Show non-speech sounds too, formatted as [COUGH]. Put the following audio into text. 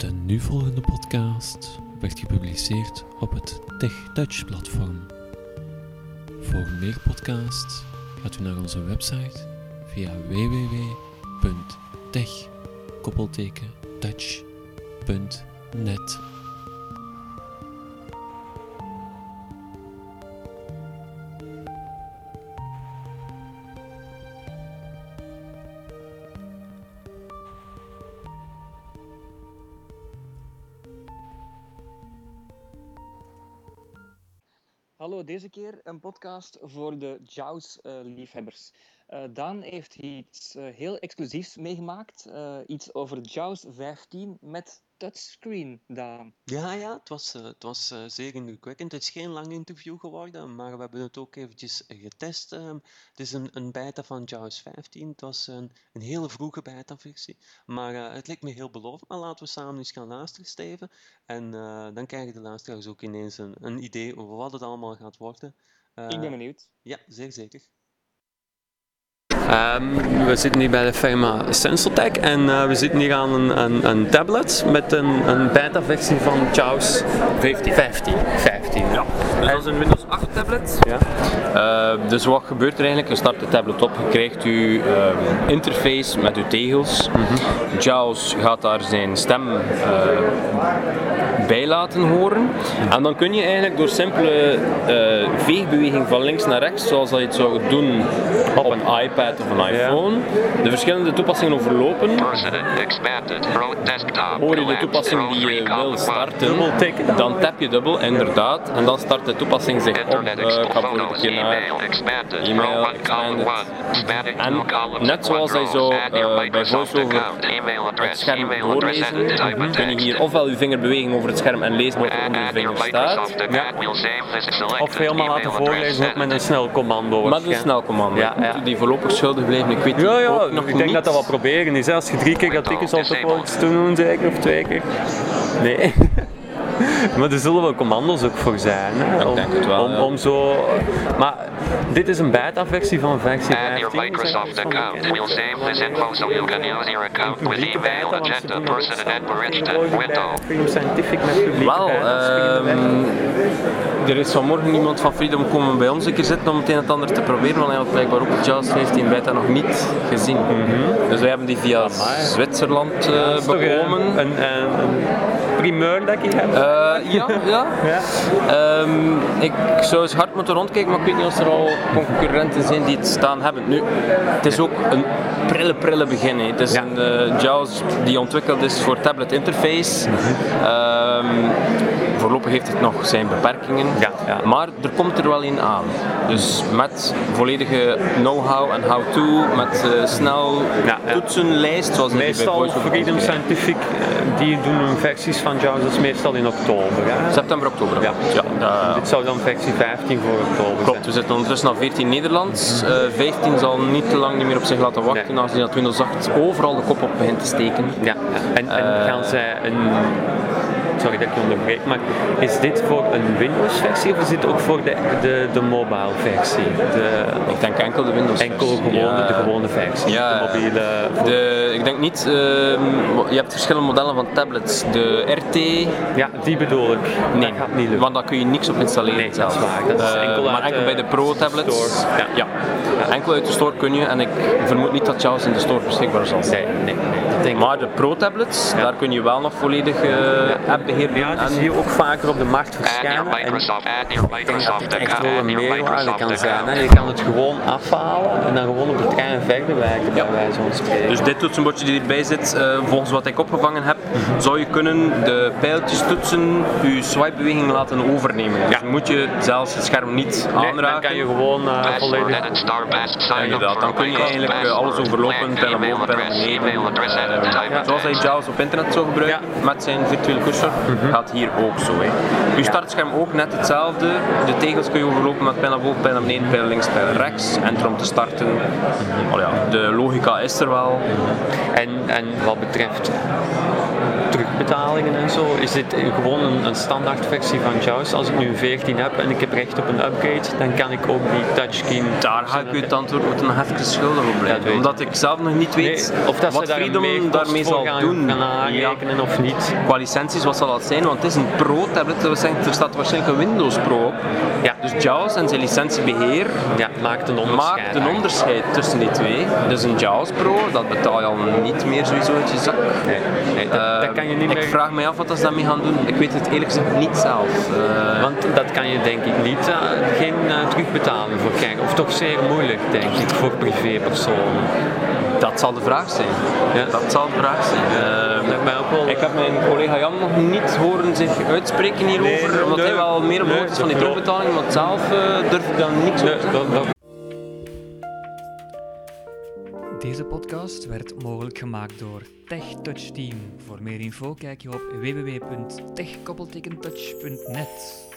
De nu volgende podcast werd gepubliceerd op het TechTouch platform. Voor meer podcasts gaat u naar onze website via www.tech-touch.net. Hallo, deze keer een podcast voor de JAWS-liefhebbers. Uh, Daan heeft iets uh, heel exclusiefs meegemaakt. Uh, iets over JAWS 15 met touchscreen, Daan. Ja, ja, het was, het was zeer indrukwekkend. Het is geen lang interview geworden, maar we hebben het ook eventjes getest. Ehm, het is een, een beta van JAWS 15. Het was een, een hele vroege beta-versie, maar het leek me heel belovend. Maar laten we samen eens gaan luisteren, Steven. En dan krijgen de luisteraars ook ineens een, een idee over wat het allemaal gaat worden. Ik ben benieuwd. Ja, zeer zeker. Um, we zitten hier bij de firma Sensortech en uh, we zitten hier aan een, een, een tablet met een, een beta-versie van JAWS 15. 15. 15 ja. Dus dat is een Windows 8 tablet. Ja. Uh, dus wat gebeurt er eigenlijk? Je start de tablet op, je krijgt je uh, interface met je tegels. Mm -hmm. JAWS gaat daar zijn stem bij laten horen. En dan kun je eigenlijk door simpele veegbeweging van links naar rechts, zoals dat je het zou doen op een iPad of een iPhone, ja. de verschillende toepassingen overlopen. Hoor je de toepassing die je wil starten, dan tap je dubbel, inderdaad, en dan start de toepassing zich op. Uh, keer naar e-mail expanded. En net zoals hij zo uh, bij VoiceOver het scherm doorlezen, kun je hier ofwel je vingerbeweging over het scherm en lezen wat er onder je vinger staat. Ja. Of helemaal laten voorlezen ook met een snel commando. Met een snel commando. Ja, ja. Die voorlopig schuldig blijven, ik weet ja, ja, ook nog ik denk niet. dat dat wat proberen is. Als je drie keer gaat tikken, zal iets doen, zeker? Of twee keer? Nee. Maar er zullen wel commando's ook voor zijn. Hè? Om, ik denk het wel, om, ja. om zo... Maar dit is een beta-versie van versie 15. Add your Microsoft account. We'll save this info so you can use your account with email, agenda, person, and enriched window. Freedom Scientific met publiek. Wel, er is vanmorgen iemand van Freedom komen bij ons een keer zitten om het een en het ander te proberen, want hij had blijkbaar ook JAWS 15 beta nog niet gezien. Mm -hmm. Dus wij hebben die via Amai. Zwitserland uh, ja, bekomen. Een, een, een, primeur dat ik heb? Uh, ja, ja. [LAUGHS] ja. Um, ik zou eens hard moeten rondkijken, maar ik weet niet of er al concurrenten zijn die het staan hebben. Nu, het is ook een prille, prille begin. Het is ja. een uh, JAWS die ontwikkeld is voor tablet interface. Mm -hmm. um, voorlopig heeft het nog zijn beperkingen, ja, ja. maar er komt er wel een aan. Dus met volledige know-how en how-to, met uh, snel ja, toetsenlijst, zoals meestal Freedom Scientific, die doen versies van JAWS, meestal in oktober. Hè? September, oktober. Ja. ja. Uh, Dit zou dan versie 15 voor oktober Klopt, we zitten ondertussen al 14 Nederlands. Uh, 15 zal niet te lang niet meer op zich laten wachten, nee. aangezien dat Windows 8 overal de kop op begint te steken. Ja, en, en gaan zij een sorry dat ik je onderbreek, maar is dit voor een Windows-versie of is dit ook voor de, de, de mobile-versie? De, ik denk enkel de Windows-versie. Enkel gewone, ja. de gewone versie, ja, de mobiele... De, ik denk niet, uh, je hebt verschillende modellen van tablets. De RT... Ja, die bedoel ik. Nee, dat gaat niet lukken. want daar kun je niks op installeren nee, zelf. dat is waar. Dat is uh, enkel maar enkel bij de Pro-tablets. Ja. Ja. ja. Enkel uit de store kun je en ik vermoed niet dat JAWS in de store beschikbaar zal zijn. Nee, nee, nee. Maar de Pro-tablets, ja. daar kun je wel nog volledig uh, appbeheer doen. Ja, dus hier ook vaker op de markt verschijnen. En ik denk dat het echt wel een meerwaarde kan zijn. Hè. Je kan het gewoon afhalen en dan gewoon op het trein verder werken, bij wijze van spreken. Dus dit toetsenbordje die erbij zit, uh, volgens wat ik opgevangen heb, -hmm. zou je kunnen de pijltjes toetsen, je swipebeweging laten overnemen. Dus moet je zelfs het scherm niet nee, aanraken. Dan kan je gewoon uh, volledig... Inderdaad, dan kun je eigenlijk alles overlopen, pijl boven, pijl beneden. Ja. Zoals hij JAWS op internet zou gebruiken, ja. met zijn virtuele cursor, -hmm. gaat hier ook zo. Hè. Je startscherm ook net hetzelfde. De tegels kun je overlopen met pijl naar boven, pijl naar beneden, pijl links, pijl rechts. Enter om te starten. Oh ja, de logica is er wel. En, en wat betreft terugbetalingen en zo, is dit gewoon een, een standaard versie van JAWS. Als ik nu een 14 heb en ik heb recht op een upgrade, dan kan ik ook die touchscreen... Daar ga ik u het antwoord moeten nog even schuldig op blijven. Omdat ik zelf nog niet weet Nee, of dat wat ze daar Freedom daarmee zal gaan, doen. gaan Ja. aanrekenen of niet. Qua licenties, wat zal dat zijn? Want het is een Pro-tablet, er staat waarschijnlijk een Windows Pro op. Ja. Dus JAWS en zijn licentiebeheer Ja, maakt een onderscheid. maakt een onderscheid tussen die twee. Dus een JAWS Pro, dat betaal je al niet meer sowieso uit je zak. Nee, nee, dat, dat kan je niet ik vraag me af wat ze daarmee gaan doen. Ik weet het eerlijk gezegd niet zelf. Eh, Want dat kan je denk ik niet, eh, geen eh, terugbetaling voor krijgen. Of toch zeer moeilijk, denk ik, voor privépersonen. dat zal de vraag zijn. Ja. Dat zal de vraag zijn. Mij wel... ik heb mijn collega Jan nog niet horen zich uitspreken hierover, Nee, omdat nee, hij wel meer op de hoogte is van die terugbetaling, maar zelf durf ik dan niks Nee, over te Deze podcast werd mogelijk gemaakt door TechTouch Team. Voor meer info kijk je op www.techkoppeltekentouch.net.